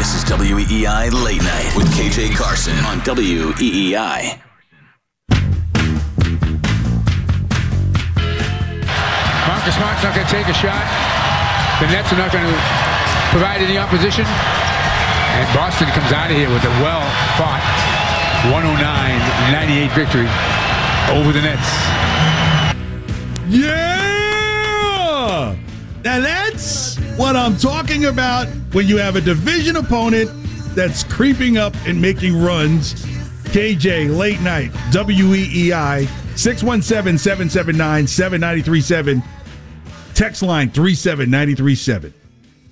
This is WEEI Late Night with KJ Carson on WEEI. Marcus Smart's not going to take a shot. The Nets are not going to provide any opposition. And Boston comes out of here with a well fought 109 98 victory over the Nets. Yeah! Now that's what I'm talking about when you have a division opponent that's creeping up and making runs. KJ, late night, WEEI, 617 779 7937. Text line 37937.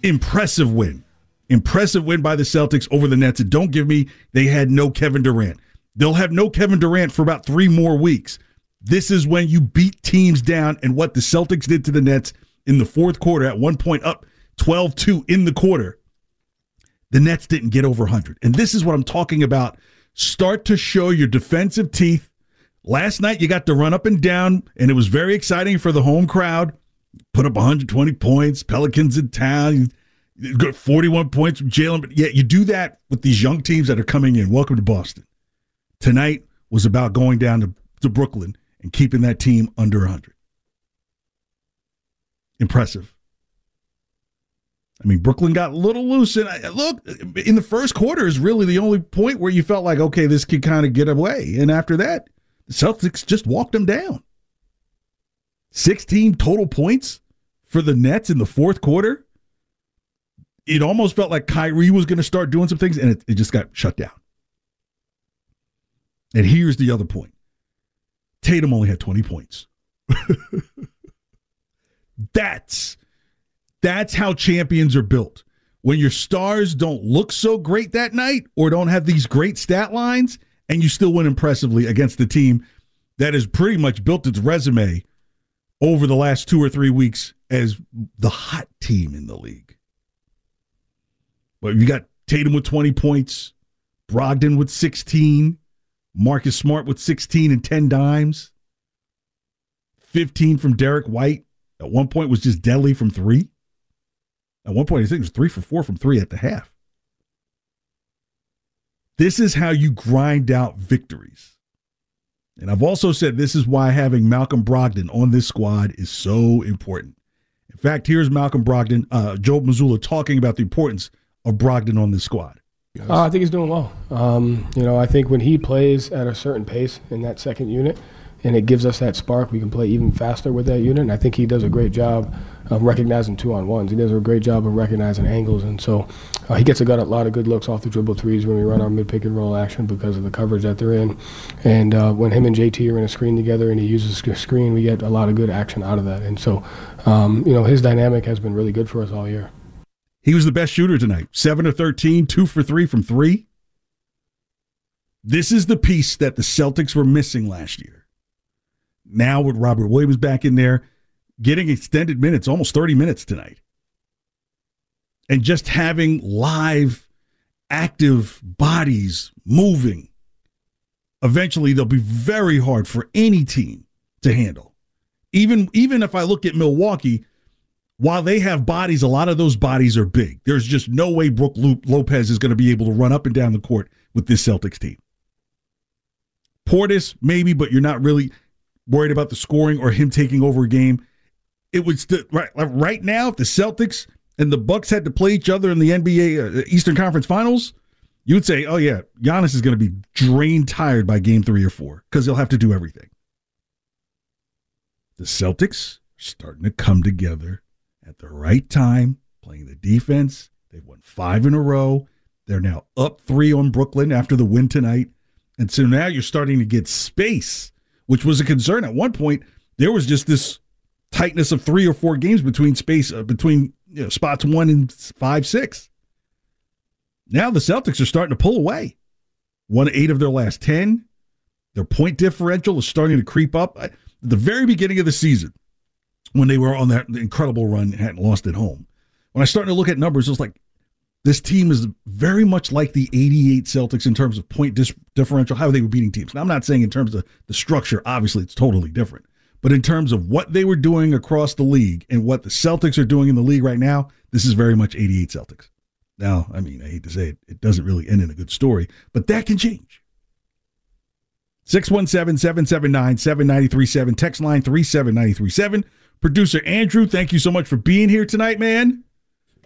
Impressive win. Impressive win by the Celtics over the Nets. And don't give me they had no Kevin Durant. They'll have no Kevin Durant for about three more weeks. This is when you beat teams down and what the Celtics did to the Nets in the fourth quarter at one point up 12 2 in the quarter. The Nets didn't get over 100. And this is what I'm talking about. Start to show your defensive teeth. Last night, you got to run up and down, and it was very exciting for the home crowd. Put up 120 points, Pelicans in town. Got 41 points from Jaylen. But yeah, you do that with these young teams that are coming in. Welcome to Boston. Tonight was about going down to, to Brooklyn and keeping that team under 100. Impressive. I mean, Brooklyn got a little loose. And I, look, in the first quarter is really the only point where you felt like, okay, this could kind of get away. And after that, the Celtics just walked them down. 16 total points for the Nets in the fourth quarter. It almost felt like Kyrie was going to start doing some things, and it, it just got shut down. And here's the other point Tatum only had 20 points. that's that's how champions are built. When your stars don't look so great that night or don't have these great stat lines, and you still win impressively against the team that has pretty much built its resume over the last two or three weeks as the hot team in the league. But you got Tatum with 20 points, Brogdon with 16, Marcus Smart with 16 and 10 dimes, 15 from Derrick White. At one point was just deadly from three. At one point, I think it was three for four from three at the half. This is how you grind out victories. And I've also said this is why having Malcolm Brogdon on this squad is so important. In fact, here's Malcolm Brogdon, uh, Joe Mazzulla talking about the importance of Brogdon on this squad. Uh, I think he's doing well. Um, you know, I think when he plays at a certain pace in that second unit, and it gives us that spark, we can play even faster with that unit. And I think he does a great job of recognizing two on ones. He does a great job of recognizing angles, and so uh, he gets a, got a lot of good looks off the dribble threes when we run our mid pick and roll action because of the coverage that they're in. And uh, when him and JT are in a screen together and he uses a screen, we get a lot of good action out of that. And so, um, you know, his dynamic has been really good for us all year. He was the best shooter tonight. Seven of 13, two for three from three. This is the piece that the Celtics were missing last year. Now with Robert Williams back in there, getting extended minutes, almost 30 minutes tonight. And just having live, active bodies moving. Eventually, they'll be very hard for any team to handle. Even, even if I look at Milwaukee, while they have bodies, a lot of those bodies are big. There's just no way Brook Lopez is going to be able to run up and down the court with this Celtics team. Portis, maybe, but you're not really worried about the scoring or him taking over a game. It would st- right right now if the Celtics and the Bucks had to play each other in the NBA uh, Eastern Conference Finals, you would say, "Oh yeah, Giannis is going to be drained tired by game 3 or 4 cuz he'll have to do everything." The Celtics are starting to come together at the right time, playing the defense. They've won 5 in a row. They're now up 3 on Brooklyn after the win tonight. And so now you're starting to get space, which was a concern at one point. There was just this tightness of three or four games between space uh, between you know, spots one and five, six. Now the Celtics are starting to pull away. Won eight of their last ten. Their point differential is starting to creep up. At the very beginning of the season, when they were on that incredible run hadn't lost at home, when I started to look at numbers, it was like this team is very much like the 88 Celtics in terms of point dis- differential, how they were beating teams. Now, I'm not saying in terms of the structure, obviously, it's totally different. But in terms of what they were doing across the league and what the Celtics are doing in the league right now, this is very much 88 Celtics. Now, I mean, I hate to say it, it doesn't really end in a good story, but that can change. 617 779 7937, text line 37937. Producer Andrew, thank you so much for being here tonight, man.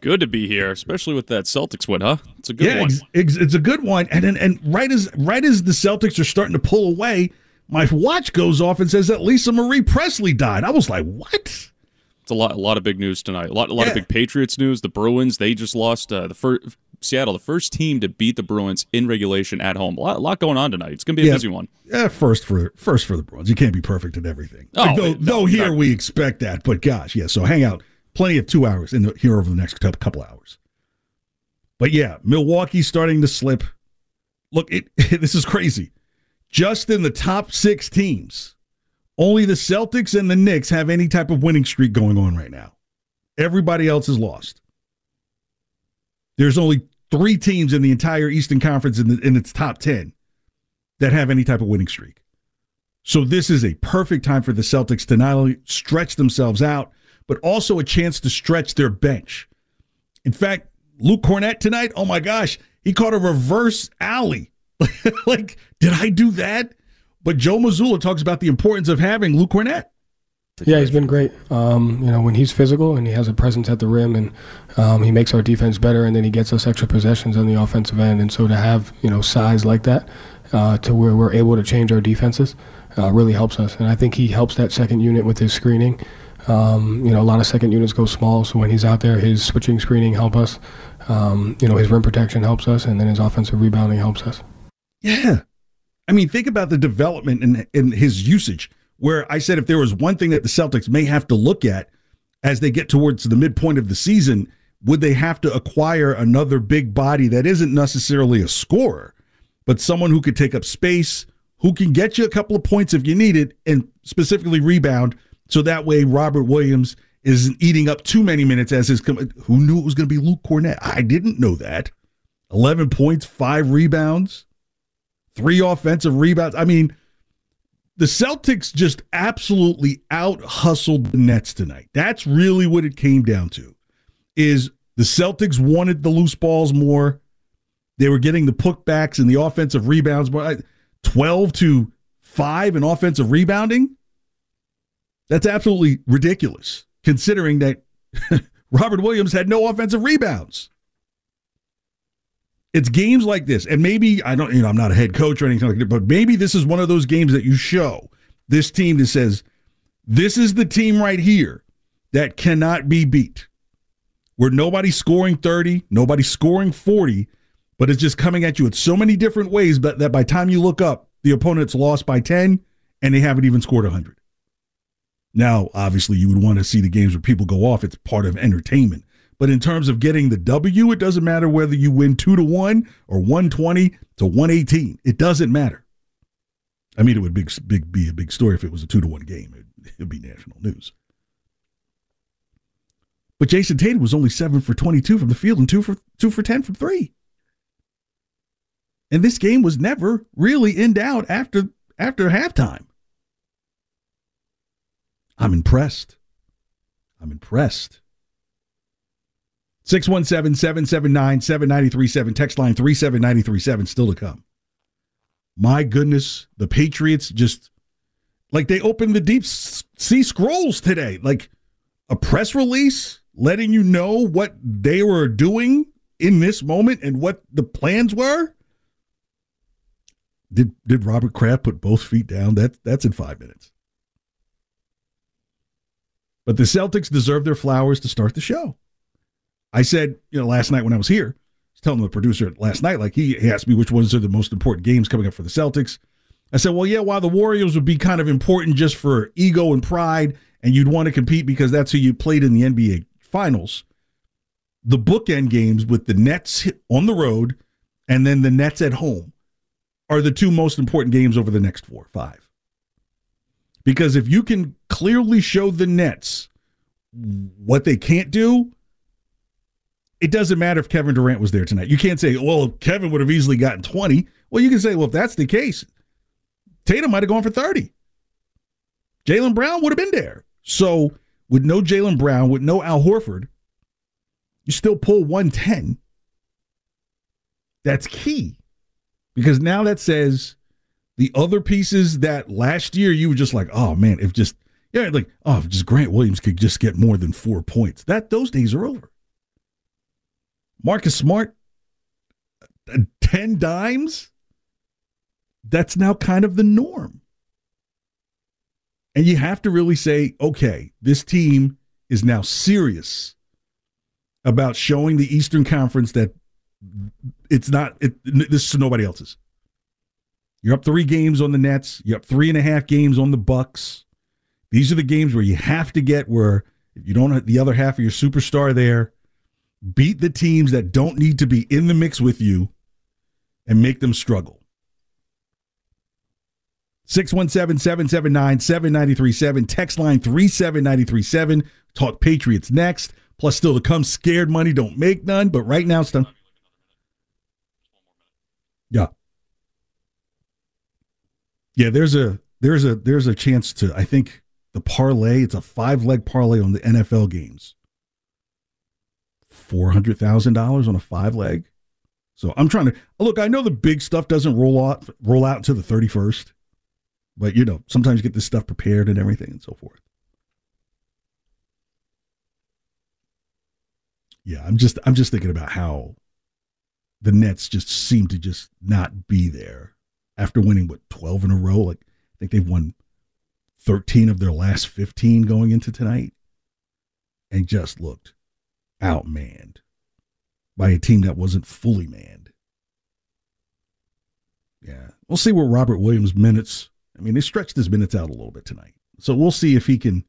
Good to be here, especially with that Celtics win, huh? It's a good yeah, one. It's, it's a good one. And, and and right as right as the Celtics are starting to pull away, my watch goes off and says that Lisa Marie Presley died. I was like, what? It's a lot, a lot of big news tonight. A lot, a lot yeah. of big Patriots news. The Bruins, they just lost uh, the first Seattle, the first team to beat the Bruins in regulation at home. A lot, a lot going on tonight. It's going to be a yeah. busy one. Yeah, first for first for the Bruins. You can't be perfect at everything. Oh, like, though, no, though here not. we expect that, but gosh, yeah. So hang out. Plenty of two hours in the, here over the next couple hours. But yeah, Milwaukee's starting to slip. Look, it, this is crazy. Just in the top six teams, only the Celtics and the Knicks have any type of winning streak going on right now. Everybody else is lost. There's only three teams in the entire Eastern Conference in, the, in its top 10 that have any type of winning streak. So this is a perfect time for the Celtics to not only stretch themselves out, but also a chance to stretch their bench. In fact, Luke Kornet tonight, oh my gosh, he caught a reverse alley. like, did I do that? But Joe Mazzulla talks about the importance of having Luke Kornet. Yeah, he's been great. Um, you know, when he's physical and he has a presence at the rim, and um, he makes our defense better, and then he gets us extra possessions on the offensive end. And so to have you know size like that, uh, to where we're able to change our defenses, uh, really helps us. And I think he helps that second unit with his screening. Um, you know, a lot of second units go small, so when he's out there, his switching screening help us. Um, you know, his rim protection helps us, and then his offensive rebounding helps us. Yeah, I mean, think about the development in in his usage. Where I said if there was one thing that the Celtics may have to look at as they get towards the midpoint of the season, would they have to acquire another big body that isn't necessarily a scorer, but someone who could take up space, who can get you a couple of points if you need it, and specifically rebound so that way, Robert Williams isn't eating up too many minutes as his. Who knew it was going to be Luke Kornet? I didn't know that. 11 points, five rebounds, three offensive rebounds. I mean, the Celtics just absolutely out hustled the Nets tonight. That's really what it came down to. Is the Celtics wanted the loose balls more. They were getting the putbacks and the offensive rebounds more. 12 to 5 in offensive rebounding. That's absolutely ridiculous, considering that Robert Williams had no offensive rebounds. It's games like this, and maybe I don't, you know, I'm not a head coach or anything like that, but maybe this is one of those games that you show this team that says, this is the team right here that cannot be beat. Where nobody's scoring 30, nobody's scoring 40, but it's just coming at you in so many different ways that, that by time you look up, the opponent's lost by 10 and they haven't even scored 100. Now, obviously, you would want to see the games where people go off. It's part of entertainment. But in terms of getting the W, it doesn't matter whether you win two to one or 120 to 118. It doesn't matter. I mean, it would big, big, be a big story if it was a two to one game. It would be national news. But Jayson Tatum was only seven for 22 from the field and two for two for 10 from three. And this game was never really in doubt after after halftime. I'm impressed. I'm impressed. 617 779 7937. Text line 37937. Still to come. My goodness, the Patriots just like they opened the deep sea scrolls today. Like a press release letting you know what they were doing in this moment and what the plans were. Did did Robert Kraft put both feet down? That that's in five minutes. But the Celtics deserve their flowers to start the show. I said, you know, last night when I was here, I was telling the producer last night, like he, he asked me which ones are the most important games coming up for the Celtics. I said, well, yeah, while the Warriors would be kind of important just for ego and pride, and you'd want to compete because that's who you played in the NBA Finals, the bookend games with the Nets on the road and then the Nets at home are the two most important games over the next four or five. Because if you can clearly show the Nets what they can't do, it doesn't matter if Kevin Durant was there tonight. You can't say, well, Kevin would have easily gotten 20. Well, you can say, well, if that's the case, Tatum might have gone for 30. Jaylen Brown would have been there. So, with no Jaylen Brown, with no Al Horford, you still pull 110. That's key. Because now that says the other pieces that last year you were just like, oh man, if just yeah, like oh, if just Grant Williams could just get more than four points. That those days are over. Marcus Smart, uh, ten dimes. That's now kind of the norm. And you have to really say, okay, this team is now serious about showing the Eastern Conference that it's not it, this is nobody else's. You're up three games on the Nets. You're up three and a half games on the Bucks. These are the games where you have to get where you don't have the other half of your superstar there, beat the teams that don't need to be in the mix with you and make them struggle. 617 779 7937. Text line 37937. Talk Patriots next. Plus, still to come, scared money don't make none. But right now, it's done. Yeah. Yeah, there's a there's a there's a chance to I think the parlay, it's a five leg parlay on the NFL games. Four hundred thousand dollars on a five leg. So I'm trying to look, I know the big stuff doesn't roll out roll out until the 31st. But you know, sometimes you get this stuff prepared and everything and so forth. Yeah, I'm just I'm just thinking about how the Nets just seem to just not be there after winning what 12 in a row. Like I think they've won 13 of their last 15 going into tonight and just looked outmanned by a team that wasn't fully manned. Yeah. We'll see where Robert Williams' minutes. I mean, they stretched his minutes out a little bit tonight. So we'll see if he can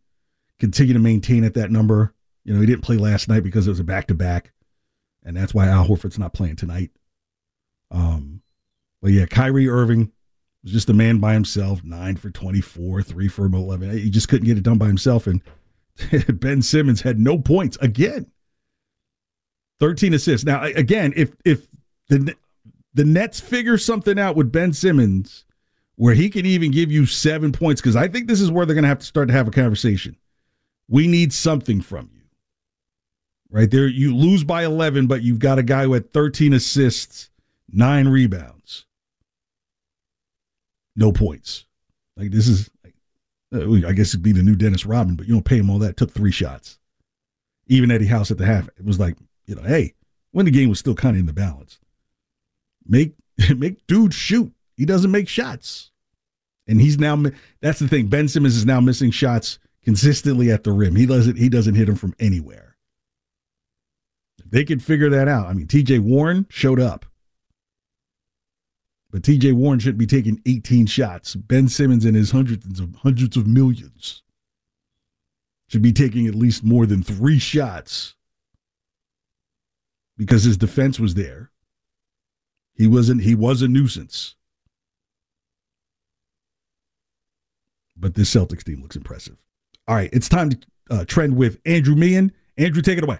continue to maintain at that number. You know, he didn't play last night because it was a back to back and that's why Al Horford's not playing tonight. Um, but yeah, Kyrie Irving was just a man by himself, nine for 24, three for 11. He just couldn't get it done by himself. And Ben Simmons had no points again. 13 assists. Now, again, if if the the Nets figure something out with Ben Simmons where he can even give you seven points, because I think this is where they're going to have to start to have a conversation. We need something from you right there. You lose by 11, but you've got a guy who had 13 assists, nine rebounds, no points. Like this is, uh, I guess it'd be the new Dennis Rodman, but you don't pay him all that. Took three shots. Even Eddie House at the half, it was like, you know, hey, when the game was still kind of in the balance, make make dude shoot. He doesn't make shots, and he's now. That's the thing. Ben Simmons is now missing shots consistently at the rim. He doesn't. He doesn't hit them from anywhere. They could figure that out. I mean, TJ Warren showed up. But TJ Warren shouldn't be taking 18 shots. Ben Simmons and his hundreds of hundreds of millions should be taking at least more than three shots because his defense was there. He wasn't he was a nuisance. But this Celtics team looks impressive. All right, it's time to uh, trend with Andrew Meehan. Andrew, take it away.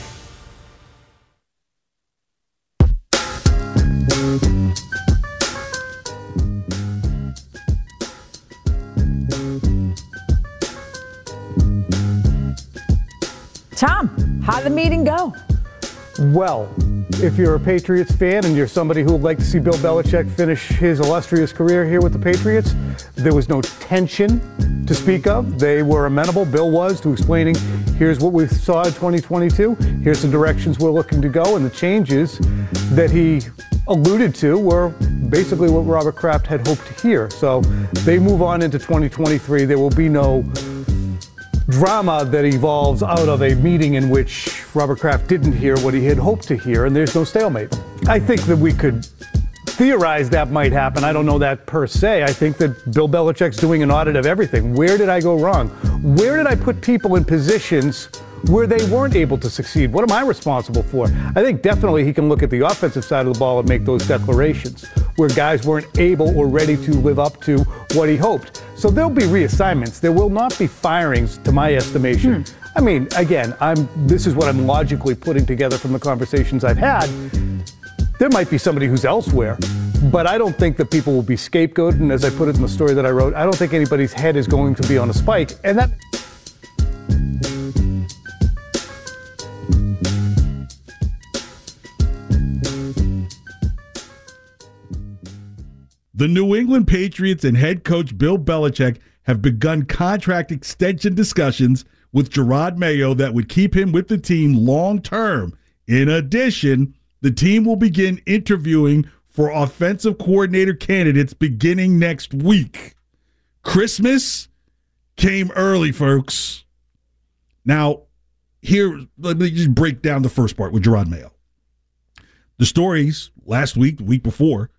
Tom, how'd the meeting go? Well, if you're a Patriots fan and you're somebody who would like to see Bill Belichick finish his illustrious career here with the Patriots, there was no tension to speak of. They were amenable, Bill was, to explaining here's what we saw in 2022, here's the directions we're looking to go, and the changes that he alluded to were basically what Robert Kraft had hoped to hear. So they move on into 2023. There will be no drama that evolves out of a meeting in which Robert Kraft didn't hear what he had hoped to hear, and there's no stalemate. I think that we could theorize that might happen. I don't know that per se. I think that Bill Belichick's doing an audit of everything. Where did I go wrong? Where did I put people in positions where they weren't able to succeed? What am I responsible for? I think definitely he can look at the offensive side of the ball and make those declarations where guys weren't able or ready to live up to what he hoped. So there'll be reassignments. There will not be firings, to my estimation. Hmm. I mean, again, I'm this is what I'm logically putting together from the conversations I've had. There might be somebody who's elsewhere, but I don't think that people will be scapegoated. And as I put it in the story that I wrote, I don't think anybody's head is going to be on a spike. And that The New England Patriots and head coach Bill Belichick have begun contract extension discussions with Gerard Mayo that would keep him with the team long term. In addition, the team will begin interviewing for offensive coordinator candidates beginning next week. Christmas came early, folks. Now, here, let me just break down the first part with Gerard Mayo. The stories last week, the week before,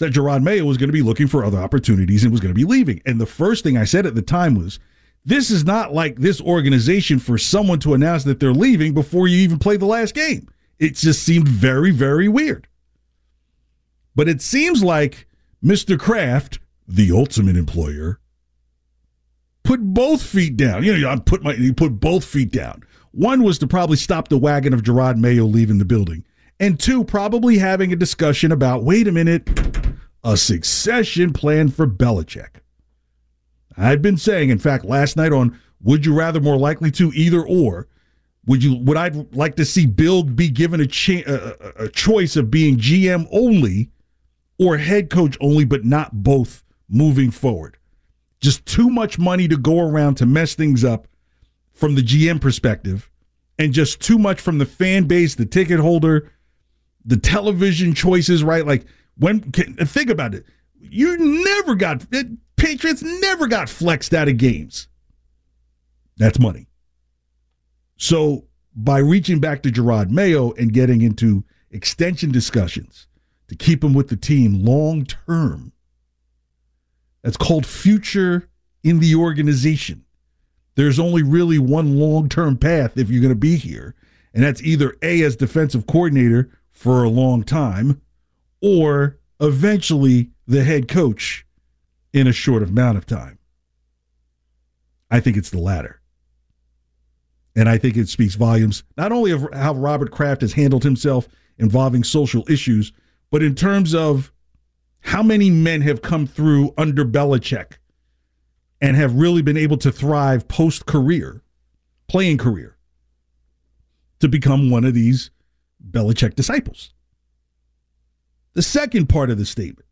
said Gerard Mayo was going to be looking for other opportunities and was going to be leaving. And the first thing I said at the time was, this is not like this organization for someone to announce that they're leaving before you even play the last game. It just seemed very, very weird. But it seems like Mr. Kraft, the ultimate employer, put both feet down. You know, I put my he put both feet down. One was to probably stop the wagon of Gerard Mayo leaving the building. And two, probably having a discussion about, wait a minute, a succession plan for Belichick. I've been saying, in fact, last night on Would You Rather More Likely to Either Or, would you would I like to see Bill be given a, cha- a, a choice of being GM only or head coach only, but not both moving forward? Just too much money to go around to mess things up from the GM perspective, and just too much from the fan base, the ticket holder, the television choices, right? Like when think about it, you never got Patriots never got flexed out of games. That's money. So by reaching back to Gerard Mayo and getting into extension discussions to keep him with the team long term, that's called future in the organization. There's only really one long term path if you're going to be here, and that's either A, as defensive coordinator for a long time, or eventually the head coach in a short amount of time. I think it's the latter. And I think it speaks volumes not only of how Robert Kraft has handled himself involving social issues, but in terms of how many men have come through under Belichick and have really been able to thrive post career, playing career, to become one of these Belichick disciples. The second part of the statement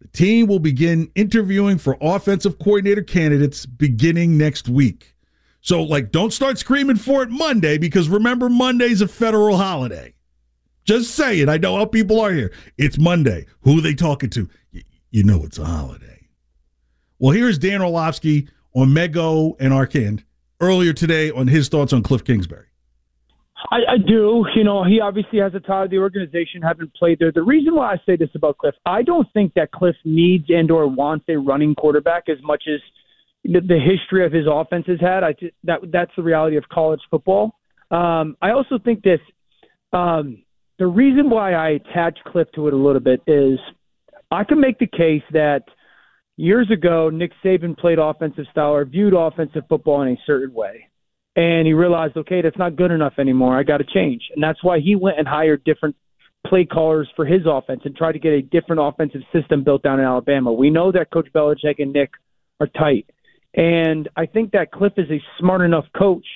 the team will begin interviewing for offensive coordinator candidates beginning next week. So, like, don't start screaming for it Monday because remember, Monday's a federal holiday. Just say it. I know how people are here. It's Monday. Who are they talking to? You know it's a holiday. Well, here's Dan Orlovsky on Mego and Arcand earlier today on his thoughts on Cliff Kingsbury. I, I do. You know, he obviously has a tie to the organization, having played there. The reason why I say this about Cliff, I don't think that Cliff needs and or wants a running quarterback as much as the, the history of his offense has had. I that that's the reality of college football. Um, I also think this. Um, the reason why I attach Cliff to it a little bit is I can make the case that years ago Nick Saban played offensive style or viewed offensive football in a certain way and he realized, okay, that's not good enough anymore. I got to change, and that's why he went and hired different play callers for his offense and tried to get a different offensive system built down in Alabama. We know that Coach Belichick and Nick are tight, and I think that Cliff is a smart enough coach.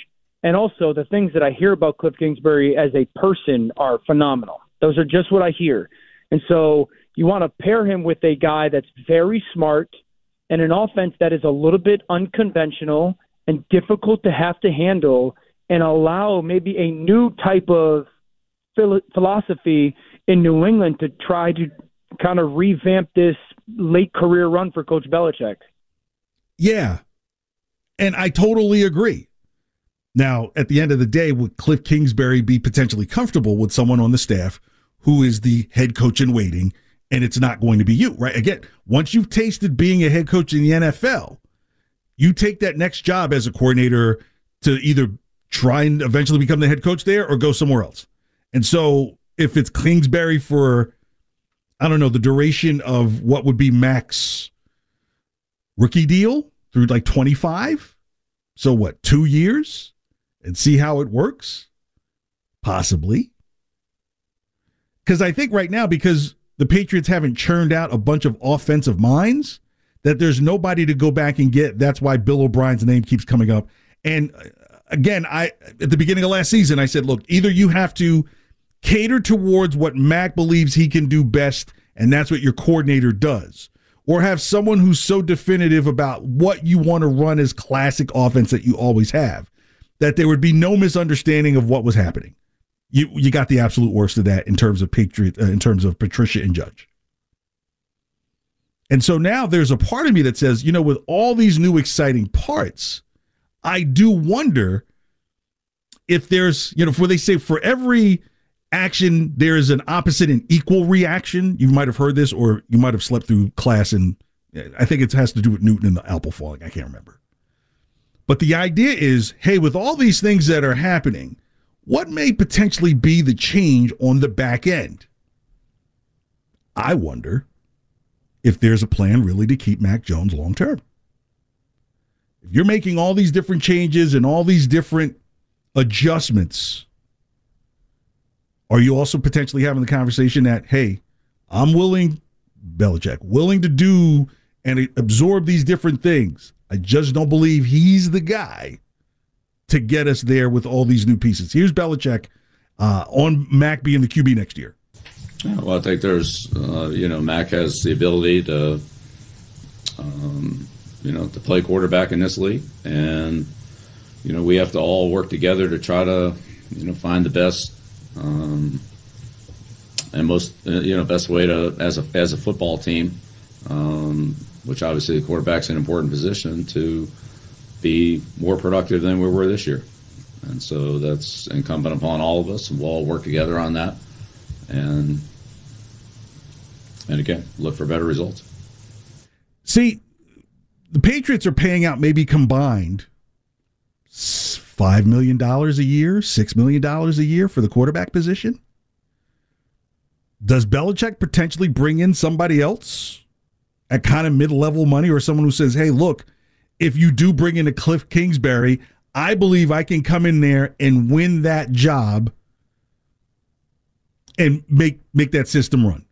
And also, the things that I hear about Cliff Kingsbury as a person are phenomenal. Those are just what I hear. And so, you want to pair him with a guy that's very smart and an offense that is a little bit unconventional and difficult to have to handle and allow maybe a new type of philo- philosophy in New England to try to kind of revamp this late career run for Coach Belichick. Yeah. And I totally agree. Now, at the end of the day, would Cliff Kingsbury be potentially comfortable with someone on the staff who is the head coach in waiting and it's not going to be you, right? Again, once you've tasted being a head coach in the NFL, you take that next job as a coordinator to either try and eventually become the head coach there or go somewhere else. And so if it's Kingsbury for, I don't know, the duration of what would be max rookie deal through like 25. So what, two years and see how it works? Possibly. Because I think right now, because the Patriots haven't churned out a bunch of offensive minds, that there's nobody to go back and get. That's why Bill O'Brien's name keeps coming up. And uh, again, I at the beginning of last season, I said, look, either you have to cater towards what Mac believes he can do best, and that's what your coordinator does, or have someone who's so definitive about what you want to run as classic offense that you always have, that there would be no misunderstanding of what was happening. You you got the absolute worst of that in terms of Patriot, uh, in terms of Patricia and Judge. And so now there's a part of me that says, you know, with all these new exciting parts, I do wonder if there's, you know, where they say for every action, there is an opposite and equal reaction. You might have heard this, or you might have slept through class, and I think it has to do with Newton and the apple falling. I can't remember. But the idea is hey, with all these things that are happening, what may potentially be the change on the back end? I wonder if there's a plan really to keep Mac Jones long term. If you're making all these different changes and all these different adjustments, are you also potentially having the conversation that, hey, I'm willing, Belichick, willing to do and absorb these different things. I just don't believe he's the guy to get us there with all these new pieces. Here's Belichick uh, on Mac being the QB next year. Yeah, well, I think there's, uh, you know, Mac has the ability to, um, you know, to play quarterback in this league, and you know, we have to all work together to try to, you know, find the best um, and most, uh, you know, best way to as a as a football team, um, which obviously the quarterback's an important position to be more productive than we were this year, and so that's incumbent upon all of us, and we'll all work together on that, and and again, look for better results. See, the Patriots are paying out maybe combined $5 million a year, $6 million a year for the quarterback position. Does Belichick potentially bring in somebody else at kind of mid level money or someone who says, hey, look, if you do bring in a Cliff Kingsbury, I believe I can come in there and win that job and make make that system run.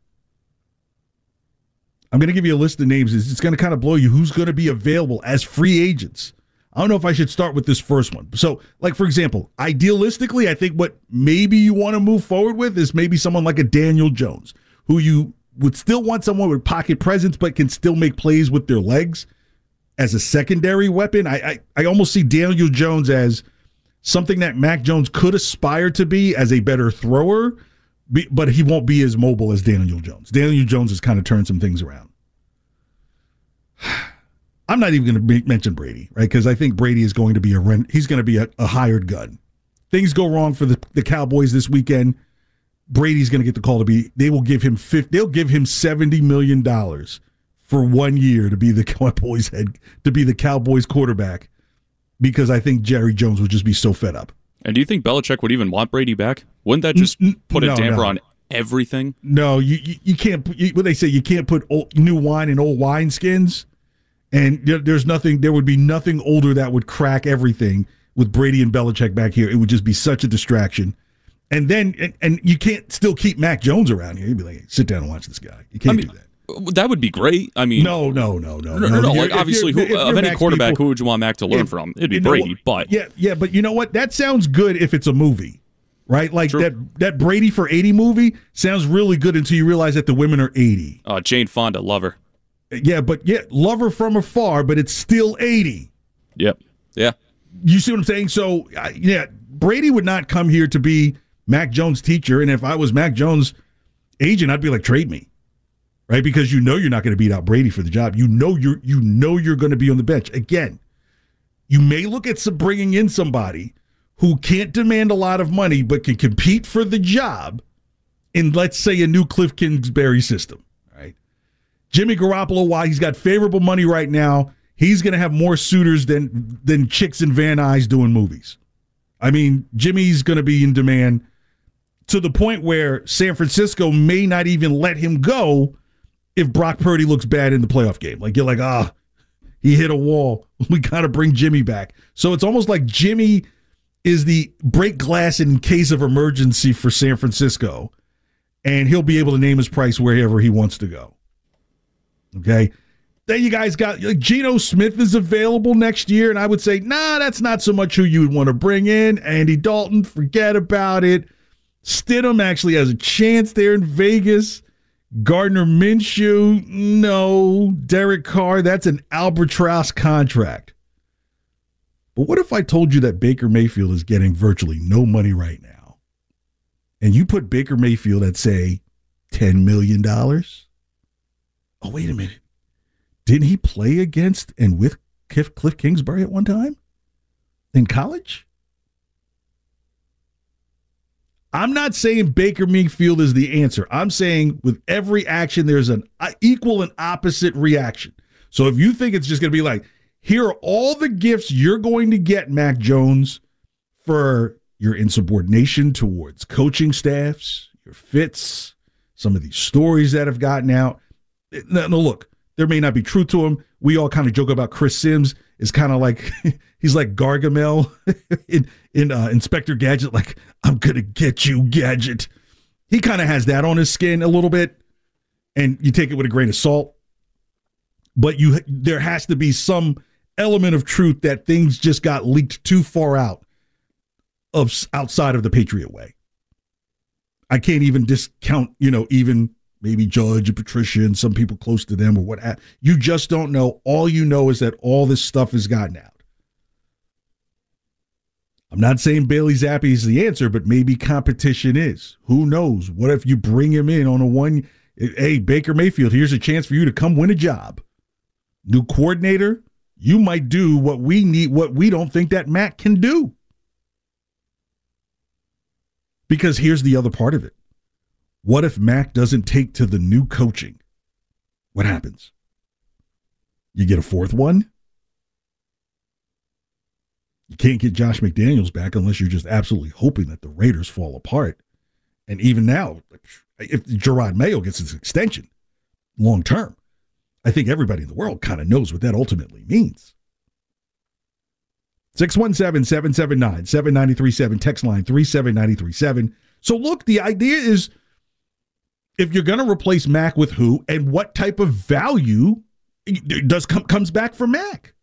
I'm going to give you a list of names. It's going to kind of blow you who's going to be available as free agents. I don't know if I should start with this first one. So, like for example, idealistically, I think what maybe you want to move forward with is maybe someone like a Daniel Jones, who you would still want someone with pocket presence but can still make plays with their legs. as a secondary weapon. I, I, I almost see Daniel Jones as something that Mac Jones could aspire to be as a better thrower, but he won't be as mobile as Daniel Jones. Daniel Jones has kind of turned some things around. I'm not even going to mention Brady, right? Because I think Brady is going to be a rent. He's going to be a, a hired gun. Things go wrong for the, the Cowboys this weekend. Brady's going to get the call to be. They will give him 50, They'll give him seventy million dollars for one year to be the Cowboys head to be the Cowboys quarterback because I think Jerry Jones would just be so fed up. And do you think Belichick would even want Brady back? Wouldn't that just put no, a damper no. on everything? No, you you, you can't. You, what they say, you can't put old, new wine in old wine skins. And there's nothing. There would be nothing older that would crack everything with Brady and Belichick back here. It would just be such a distraction. And then, and, and you can't still keep Mac Jones around here. You'd be like, sit down and watch this guy. You can't I mean, do that. That would be great. I mean, no, no, no, no, no. no, no like obviously, who, of any quarterback, people, who would you want Mac to learn if, from? It'd be Brady, know, but yeah, yeah. But you know what? That sounds good if it's a movie, right? Like True. that that Brady for eighty movie sounds really good until you realize that the women are eighty. Uh, Jane Fonda, lover. Yeah, but yeah, love her from afar, but it's still eighty. Yep. Yeah. You see what I'm saying? So uh, yeah, Brady would not come here to be Mac Jones' teacher, and if I was Mac Jones' agent, I'd be like, trade me right? Because you know you're not going to beat out Brady for the job. You know you're you know you're going to be on the bench again. You may look at some bringing in somebody who can't demand a lot of money but can compete for the job in let's say a new Cliff Kingsbury system, right? Jimmy Garoppolo, while he's got favorable money right now, he's going to have more suitors than than chicks in Van Nuys doing movies. I mean, Jimmy's going to be in demand to the point where San Francisco may not even let him go if Brock Purdy looks bad in the playoff game. Like you're like, ah, he hit a wall. We got to bring Jimmy back. So it's almost like Jimmy is the break glass in case of emergency for San Francisco, and he'll be able to name his price wherever he wants to go. Okay. Then you guys got like Geno Smith is available next year, and I would say, nah, that's not so much who you would want to bring in. Andy Dalton, forget about it. Stidham actually has a chance there in Vegas. Gardner Minshew, no. Derek Carr, that's an albatross contract. But what if I told you that Baker Mayfield is getting virtually no money right now? And you put Baker Mayfield at, say, $10 million? Oh, wait a minute. Didn't he play against and with Cliff, Kingsbury at one time in college? I'm not saying Baker Mayfield is the answer. I'm saying with every action, there's an equal and opposite reaction. So if you think it's just going to be like, here are all the gifts you're going to get, Mac Jones, for your insubordination towards coaching staffs, your fits, some of these stories that have gotten out. No, no look, there may not be truth to them. We all kind of joke about Chris Sims is kind of like he's like Gargamel in in uh, Inspector Gadget. Like I'm gonna get you, Gadget. He kind of has that on his skin a little bit, and you take it with a grain of salt. But you there has to be some element of truth that things just got leaked too far out of outside of the Patriot way. I can't even discount, you know, even maybe Judge and Patricia and some people close to them or what. You just don't know. All you know is that all this stuff has gotten out. I'm not saying Bailey Zappe is the answer, but maybe competition is. Who knows? What if you bring him in on a one? Hey, Baker Mayfield, here's a chance for you to come win a job. New coordinator, you might do what we need, what we don't think that Matt can do. Because here's the other part of it what if Mac doesn't take to the new coaching? What happens? You get a fourth one? You can't get Josh McDaniels back unless you're just absolutely hoping that the Raiders fall apart. And even now, if Gerard Mayo gets his extension long term, I think everybody in the world kind of knows what that ultimately means. 617 779 7937, text line 37937. So, look, the idea is if you're going to replace Mac with who and what type of value does com- comes back for Mac.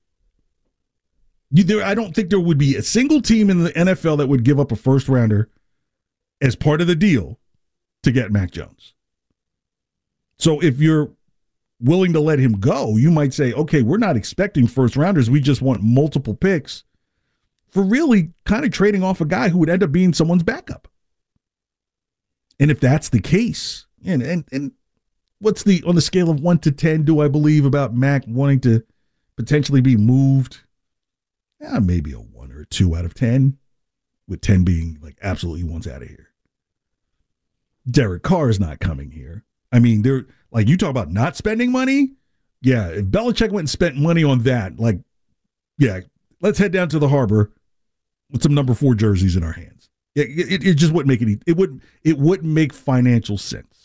You, there, I don't think there would be a single team in the NFL that would give up a first rounder as part of the deal to get Mac Jones. So if you're willing to let him go, you might say, okay, we're not expecting first rounders. We just want multiple picks for really kind of trading off a guy who would end up being someone's backup. And if that's the case, and and and what's the on the scale of one to ten do I believe about Mac wanting to potentially be moved? Yeah, maybe a one or a two out of ten, with ten being like absolutely wants out of here. Derek Carr is not coming here. I mean, they're like you talk about not spending money. Yeah, if Belichick went and spent money on that, like, yeah, let's head down to the harbor with some number four jerseys in our hands. It, it, it just wouldn't make any. It wouldn't it wouldn't make financial sense.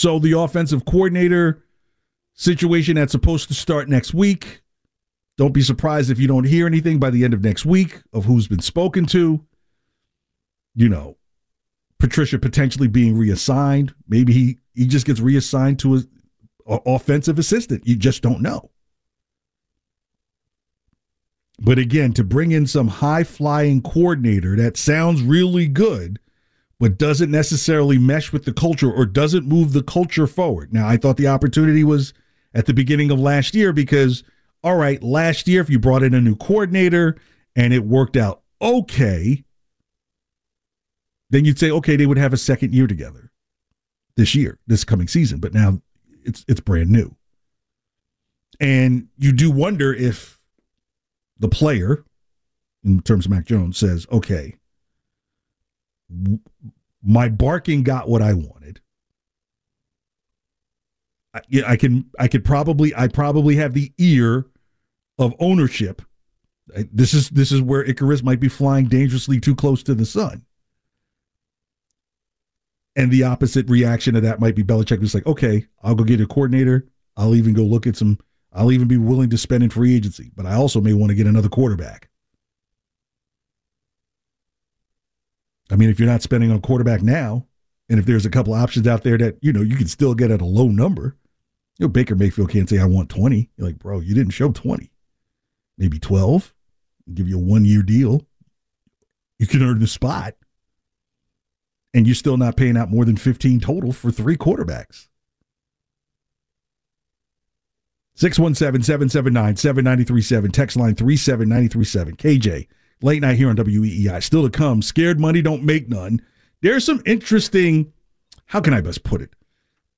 So the offensive coordinator situation that's supposed to start next week. Don't be surprised if you don't hear anything by the end of next week of who's been spoken to. You know, Patricia potentially being reassigned. Maybe he he just gets reassigned to a, offensive assistant. You just don't know. But again, to bring in some high flying coordinator that sounds really good, but doesn't necessarily mesh with the culture or doesn't move the culture forward. Now, I thought the opportunity was at the beginning of last year because, all right, last year, if you brought in a new coordinator and it worked out okay, then you'd say, okay, they would have a second year together this year, this coming season. But now it's it's brand new. And you do wonder if the player, in terms of Mac Jones, says, okay, my barking got what I wanted. I, I can I could probably I probably have the ear of ownership. This is this is where Icarus might be flying dangerously too close to the sun. And the opposite reaction to that might be Belichick was like, okay, I'll go get a coordinator. I'll even go look at some I'll even be willing to spend in free agency, but I also may want to get another quarterback. I mean, if you're not spending on quarterback now, and if there's a couple options out there that, you know, you can still get at a low number, you know, Baker Mayfield can't say, I want 20. You're like, bro, you didn't show 20. Maybe 12, give you a one year deal. You can earn the spot. And you're still not paying out more than 15 total for three quarterbacks. 617 779 7937. Text line 37937. KJ, late night here on WEEI. Still to come. Scared money don't make none. There's some interesting, how can I best put it?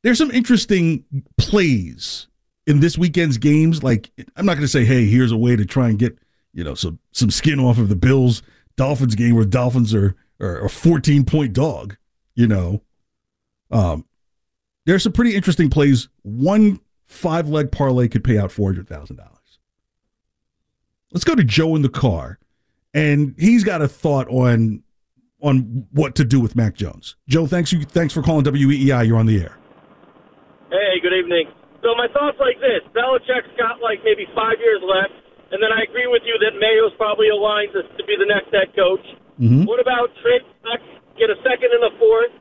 There's some interesting plays in this weekend's games. Like, I'm not going to say, hey, here's a way to try and get, you know, some, some skin off of the Bills Dolphins game where Dolphins are, are a 14 point dog, you know. Um, there's some pretty interesting plays. One five leg parlay could pay out $400,000. Let's go to Joe in the car. And he's got a thought on on what to do with Mac Jones. Joe, thanks you thanks for calling WEEI. You're on the air. Hey, good evening. So my thoughts like this: Belichick's got like maybe five years left, and then I agree with you that Mayo's probably aligned to, to be the next head coach. Mm-hmm. What about trade back, get a second and a fourth,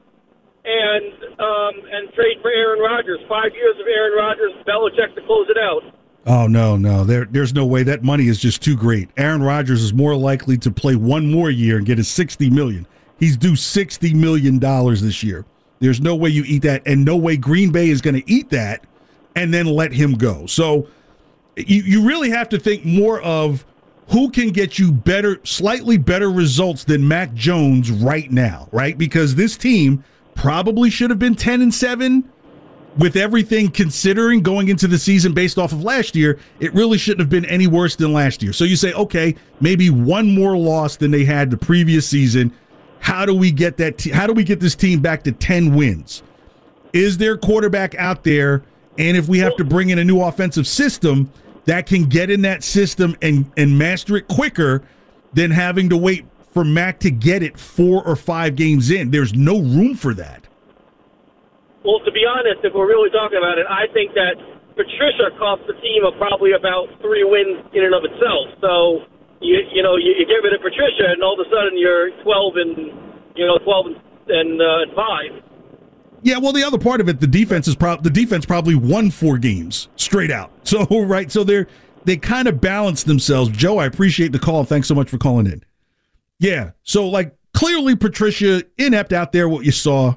and um, and trade for Aaron Rodgers. Five years of Aaron Rodgers, Belichick to close it out. Oh no, no, there, there's no way. That money is just too great. Aaron Rodgers is more likely to play one more year and get his sixty million. He's due sixty million dollars this year. There's no way you eat that, and no way Green Bay is going to eat that and then let him go. So you you really have to think more of who can get you better, slightly better results than Mac Jones right now, right? Because this team probably should have been 10 and 7 with everything considering going into the season based off of last year, it really shouldn't have been any worse than last year. So you say, okay, maybe one more loss than they had the previous season. How do we get that? Te- how do we get this team back to 10 wins? Is there quarterback out there? And if we have to bring in a new offensive system that can get in that system and, and master it quicker than having to wait for Mac to get it four or five games in. There's no room for that. Well, to be honest, if we're really talking about it, I think that Patricia cost the team of probably about three wins in and of itself. So you you know you, you get rid of Patricia, and all of a sudden you're 12 and you know 12 and, and uh, five. Yeah, well, the other part of it, the defense is prob the defense probably won four games straight out. So right, so they're they kind of balance themselves. Joe, I appreciate the call. Thanks so much for calling in. Yeah, so like clearly Patricia inept out there what you saw,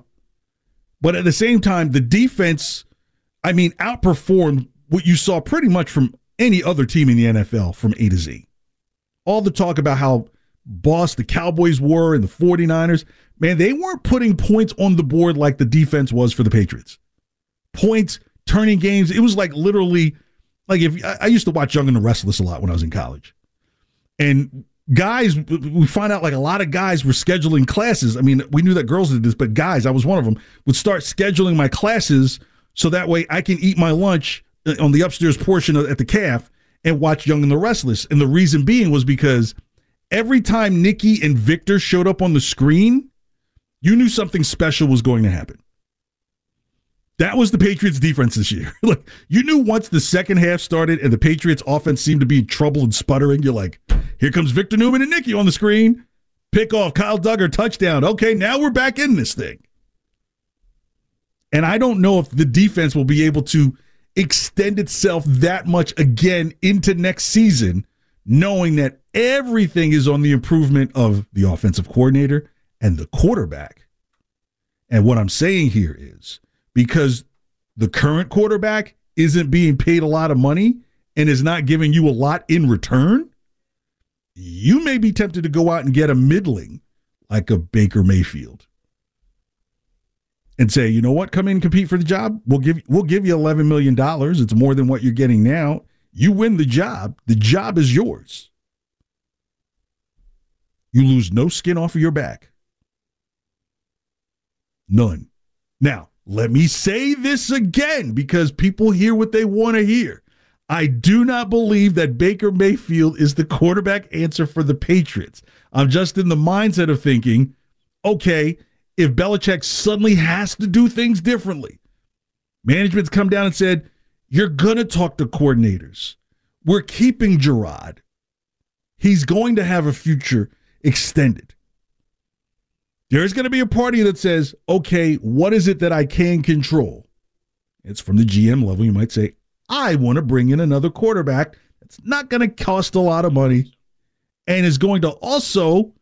but at the same time the defense. I mean, outperformed what you saw pretty much from any other team in the NFL from A to Z. All the talk about how boss the Cowboys were and the 49ers, man, they weren't putting points on the board like the defense was for the Patriots. Points, turning games. It was like literally like if I used to watch Young and the Restless a lot when I was in college. And guys, we find out like a lot of guys were scheduling classes. I mean, we knew that girls did this, but guys, I was one of them, would start scheduling my classes so that way I can eat my lunch uh, on the upstairs portion at the calf and watch Young and the Restless. And the reason being was because every time Nikki and Victor showed up on the screen, you knew something special was going to happen. That was the Patriots defense this year. like you knew once the second half started and the Patriots offense seemed to be in trouble and sputtering, you're like, here comes Victor Newman and Nikki on the screen. Pick off Kyle Dugger, touchdown. Okay, now we're back in this thing. And I don't know if the defense will be able to extend itself that much again into next season, knowing that everything is on the improvement of the offensive coordinator and the quarterback. And what I'm saying here is because the current quarterback isn't being paid a lot of money and is not giving you a lot in return, you may be tempted to go out and get a middling like a Baker Mayfield and say, you know what, come in compete for the job. We'll give we'll give you eleven million dollars. It's more than what you're getting now. You win the job. The job is yours. You lose no skin off of your back. None. Now, let me say this again because people hear what they want to hear. I do not believe that Baker Mayfield is the quarterback answer for the Patriots. I'm just in the mindset of thinking, okay, if Belichick suddenly has to do things differently, management's come down and said, you're going to talk to coordinators. We're keeping Jerod. He's going to have a future extended. There's going to be a party that says, okay, what is it that I can control? It's from the GM level. You might say, I want to bring in another quarterback that's not going to cost a lot of money and is going to also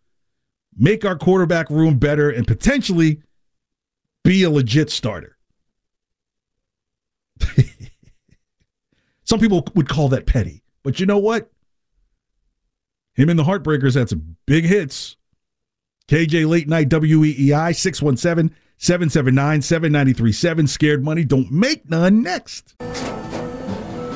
make our quarterback room better and potentially be a legit starter. Some people would call that petty, but you know what? Him and the Heartbreakers had some big hits. KJ Late Night WEEI 617 779 7937. Scared Money. Don't make none next.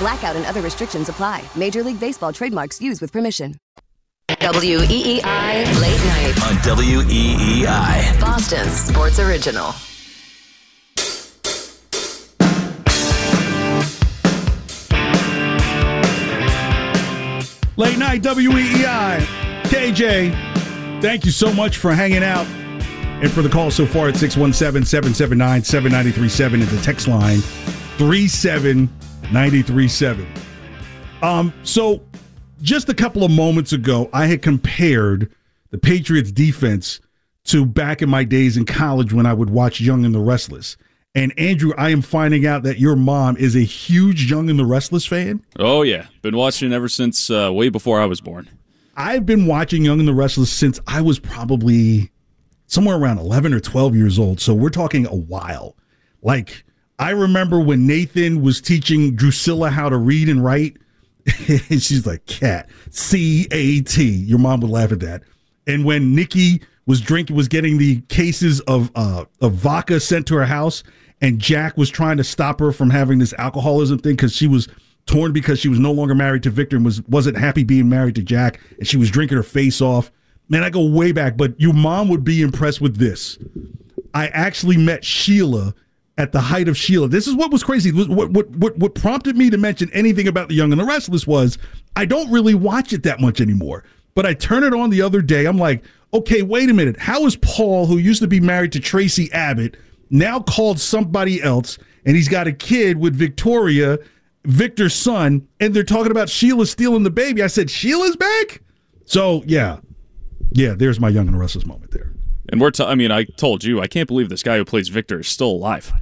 Blackout and other restrictions apply. Major League Baseball trademarks used with permission. WEEI Late Night on WEEI. Boston's Sports Original. Late night WEEI. KJ, thank you so much for hanging out and for the call so far at 617 779 7937 and the text line 37937. Um, so just a couple of moments ago, I had compared the Patriots defense to back in my days in college when I would watch Young and the Restless. And Andrew, I am finding out that your mom is a huge Young and the Restless fan. Oh yeah, been watching ever since uh, way before I was born. I've been watching Young and the Restless since I was probably somewhere around 11 or 12 years old. So we're talking a while. Like I remember when Nathan was teaching Drucilla how to read and write. and she's like, cat, C A T. Your mom would laugh at that. And when Nikki was drinking, was getting the cases of uh, of vodka sent to her house, and Jack was trying to stop her from having this alcoholism thing because she was torn because she was no longer married to Victor and was wasn't happy being married to Jack, and she was drinking her face off. Man, I go way back, but your mom would be impressed with this. I actually met Sheila at the height of Sheila. This is what was crazy. What what what what prompted me to mention anything about The Young and the Restless was I don't really watch it that much anymore. But I turned it on the other day. I'm like, okay, wait a minute. How is Paul, who used to be married to Tracy Abbott, now called somebody else, and he's got a kid with Victoria, Victor's son, and they're talking about Sheila stealing the baby. I said, Sheila's back? So yeah. Yeah, there's my Young and the Restless moment there. And we're, I mean, I told you, I can't believe this guy who plays Victor is still alive.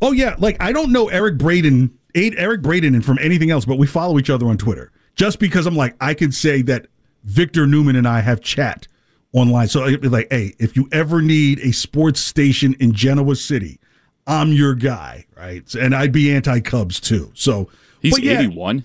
Oh yeah, like I don't know Eric Braeden, Eric Braden, and from anything else, but we follow each other on Twitter. Just because I'm like, I can say that Victor Newman and I have chat online. So it'd be like, hey, if you ever need a sports station in Genoa City, I'm your guy, right? And I'd be anti Cubs too. So he's yeah, 81.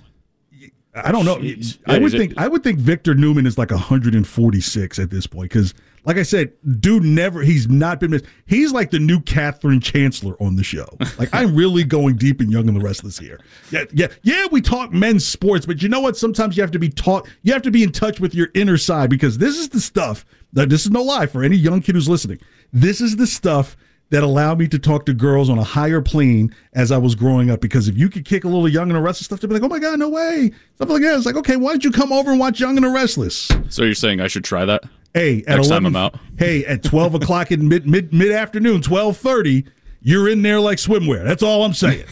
I don't know. Jeez. I would think I would think Victor Newman is like 146 at this point because, like I said, dude never he's not been missed. He's like the new Katherine Chancellor on the show. Like I'm really going deep and young and the restless here. Yeah, yeah, yeah. We talk men's sports, but you know what? Sometimes you have to be taught. You have to be in touch with your inner side because this is the stuff that this is no lie for any young kid who's listening. This is the stuff that allowed me to talk to girls on a higher plane as I was growing up. Because if you could kick a little Young and the Restless stuff, to be like, oh my God, no way. Stuff like that. It's like, okay, why don't you come over and watch Young and the Restless? So you're saying I should try that? Hey, at Next 11, time I'm out. Hey, at 12 o'clock in mid mid mid afternoon, 1230, you're in there like swimwear. That's all I'm saying.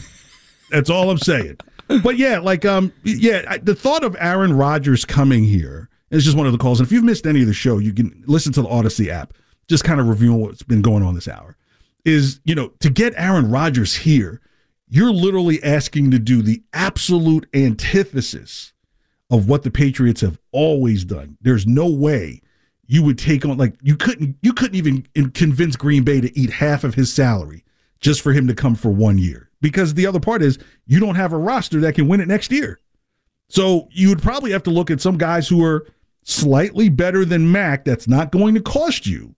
That's all I'm saying. But yeah, like um, yeah, the thought of Aaron Rodgers coming here is just one of the calls. And if you've missed any of the show, you can listen to the Audacy app. Just kind of reviewing what's been going on this hour is, you know, to get Aaron Rodgers here, you're literally asking to do the absolute antithesis of what the Patriots have always done. There's no way you would take on like you couldn't you couldn't even convince Green Bay to eat half of his salary just for him to come for one year. Because the other part is you don't have a roster that can win it next year. So you would probably have to look at some guys who are slightly better than Mac that's not going to cost you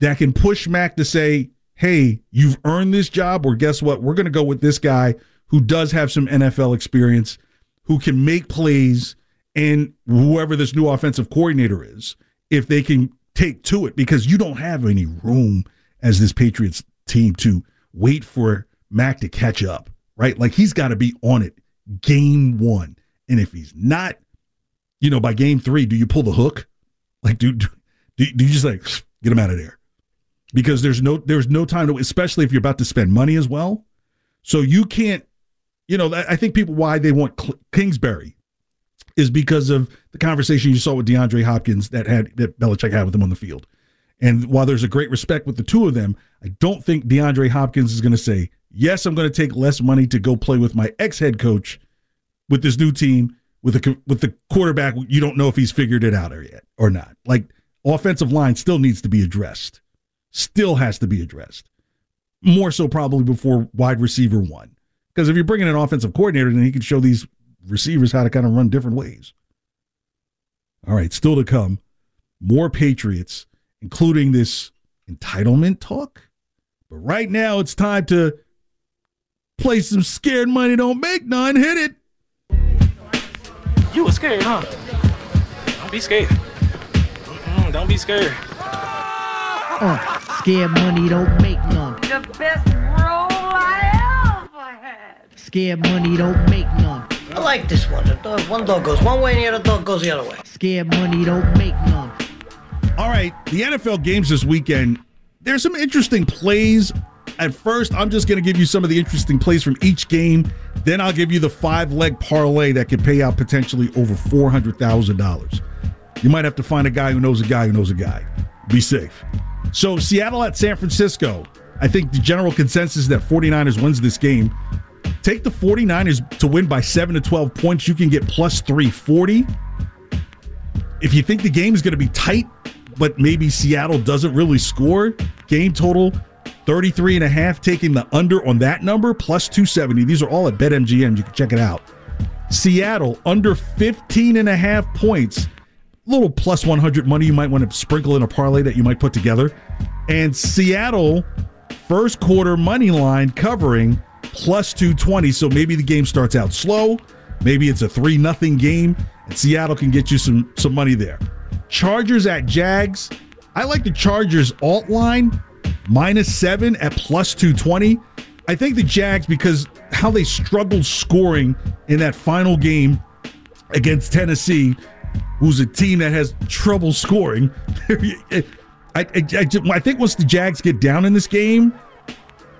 that can push Mac to say, hey, you've earned this job, or guess what? We're going to go with this guy who does have some NFL experience, who can make plays, and whoever this new offensive coordinator is, if they can take to it, because you don't have any room as this Patriots team to wait for Mac to catch up, right? Like he's got to be on it game one. And if he's not, you know, by game three, do you pull the hook? Like, do, do, do you just like get him out of there? Because there's no there's no time to especially if you're about to spend money as well. So you can't, you know, I think people why they want Kingsbury is because of the conversation you saw with DeAndre Hopkins that had that Belichick had with him on the field. And while there's a great respect with the two of them, I don't think DeAndre Hopkins is going to say, "Yes, I'm going to take less money to go play with my ex-head coach with this new team with the with the quarterback. You don't know if he's figured it out or yet or not. Like offensive line still needs to be addressed." Still has to be addressed. More so, probably before wide receiver one. Because if you're bringing an offensive coordinator, then he can show these receivers how to kind of run different ways. All right, still to come, more Patriots, including this entitlement talk. But right now, it's time to play some scared money don't make none. Hit it. You were scared, huh? Don't be scared. Mm-mm, don't be scared. Uh, scared money don't make none. The best roll I ever had. Scared money don't make none. I like this one. The dog, one dog goes one way and the other dog goes the other way. Scared money don't make none. All right, the NFL games this weekend. There's some interesting plays. At first, I'm just going to give you some of the interesting plays from each game. Then I'll give you the five leg parlay that could pay out potentially over $400,000. You might have to find a guy who knows a guy who knows a guy. Be safe. So Seattle at San Francisco. I think the general consensus is that 49ers wins this game. Take the 49ers to win by 7 to 12 points. You can get plus 340. If you think the game is going to be tight, but maybe Seattle doesn't really score, game total 33 and a half, taking the under on that number, plus 270. These are all at BetMGM. You can check it out. Seattle under 15 and a half points little plus 100 money you might want to sprinkle in a parlay that you might put together. And Seattle, first quarter money line covering plus 220. So maybe the game starts out slow. Maybe it's a 3 nothing game, and Seattle can get you some, some money there. Chargers at Jags. I like the Chargers alt line minus seven at plus 220. I think the Jags, because how they struggled scoring in that final game against Tennessee, who's a team that has trouble scoring. I, I, I, I, think once the Jags get down in this game,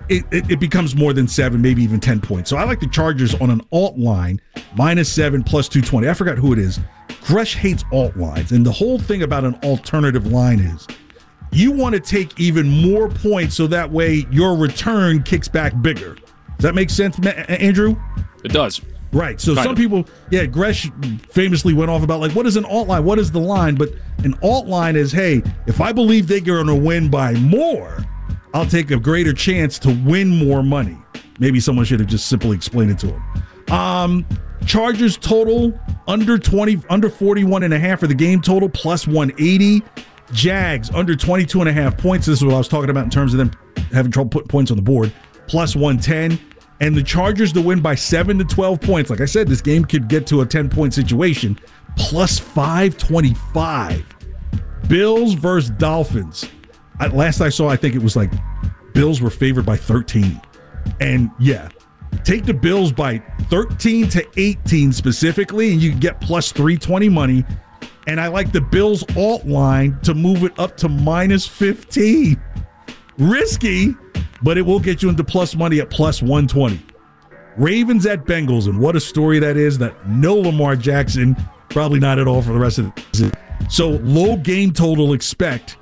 it, it, it, becomes more than seven, maybe even 10 points. So I like the Chargers on an alt line, minus seven, plus 220. I forgot who it is. Gresh hates alt lines. And the whole thing about an alternative line is you want to take even more points so that way your return kicks back bigger. Does that make sense, Andrew? It does. Right. So kind some of. people, yeah, Gresh famously went off about like, what is an alt line? What is the line? But an alt line is, hey, if I believe they're going to win by more, I'll take a greater chance to win more money. Maybe someone should have just simply explained it to him. Um, Chargers total under 20, under 41 and a half for the game total, plus 180. Jags under 22 and a half points. This is what I was talking about in terms of them having trouble putting points on the board, plus 110 and the Chargers to win by 7 to 12 points. Like I said, this game could get to a 10 point situation, plus 525. Bills versus Dolphins. I, last I saw, I think it was like Bills were favored by 13. And yeah, take the Bills by 13 to 18 specifically, and you can get plus 320 money. And I like the Bills alt line to move it up to minus 15. Risky, but it will get you into plus money at plus 120. Ravens at Bengals, and what a story that is that no Lamar Jackson, probably not at all for the rest of the season. So low game total expect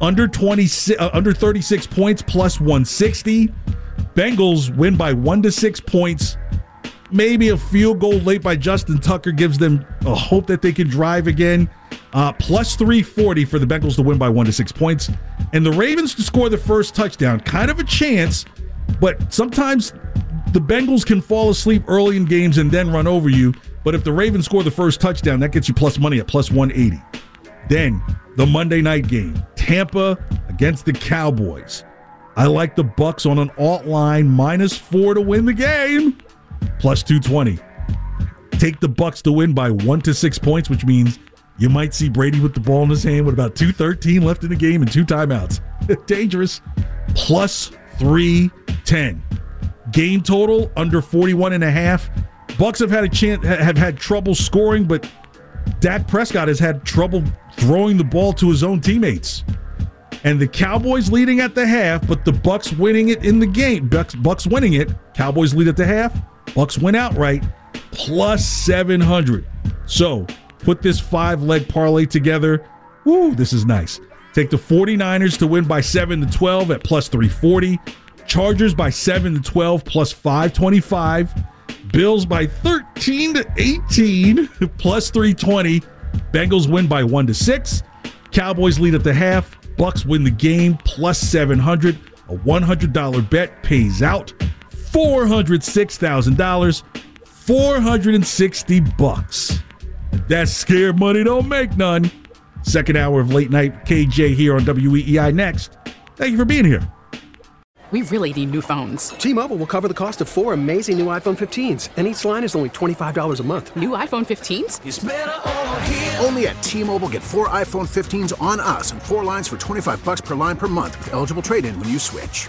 under 20 uh, under 36 points plus 160. Bengals win by 1 to 6 points. Maybe a field goal late by Justin Tucker gives them a hope that they can drive again. Uh, plus 340 for the Bengals to win by 1 to 6 points. And the Ravens to score the first touchdown. Kind of a chance, but sometimes the Bengals can fall asleep early in games and then run over you. But if the Ravens score the first touchdown, that gets you plus money at plus 180. Then the Monday night game, Tampa against the Cowboys. I like the Bucks on an alt line minus 4 to win the game. Plus 220. Take the Bucks to win by 1 to 6 points, which means you might see Brady with the ball in his hand with about 213 left in the game and two timeouts. Dangerous. Plus 310. Game total under 41 and a half. Bucks have had a chance have had trouble scoring, but Dak Prescott has had trouble throwing the ball to his own teammates. And the Cowboys leading at the half, but the Bucks winning it in the game. Bucks, Bucks winning it. Cowboys lead at the half. Bucks win outright. Plus 700. So put this five leg parlay together. Woo, this is nice. Take the 49ers to win by 7 to 12 at plus 340. Chargers by 7 to 12 plus 525. Bills by 13 to 18 plus 320. Bengals win by 1 to 6. Cowboys lead at the half. Bucks win the game plus 700. A $100 bet pays out $406,000. 460 bucks. That scared money don't make none. Second hour of late night KJ here on WEEI next. Thank you for being here. We really need new phones. T-Mobile will cover the cost of four amazing new iPhone 15s, and each line is only $25 a month. New iPhone 15s? Only at T-Mobile get four iPhone 15s on us and four lines for 25 bucks per line per month with eligible trade-in when you switch.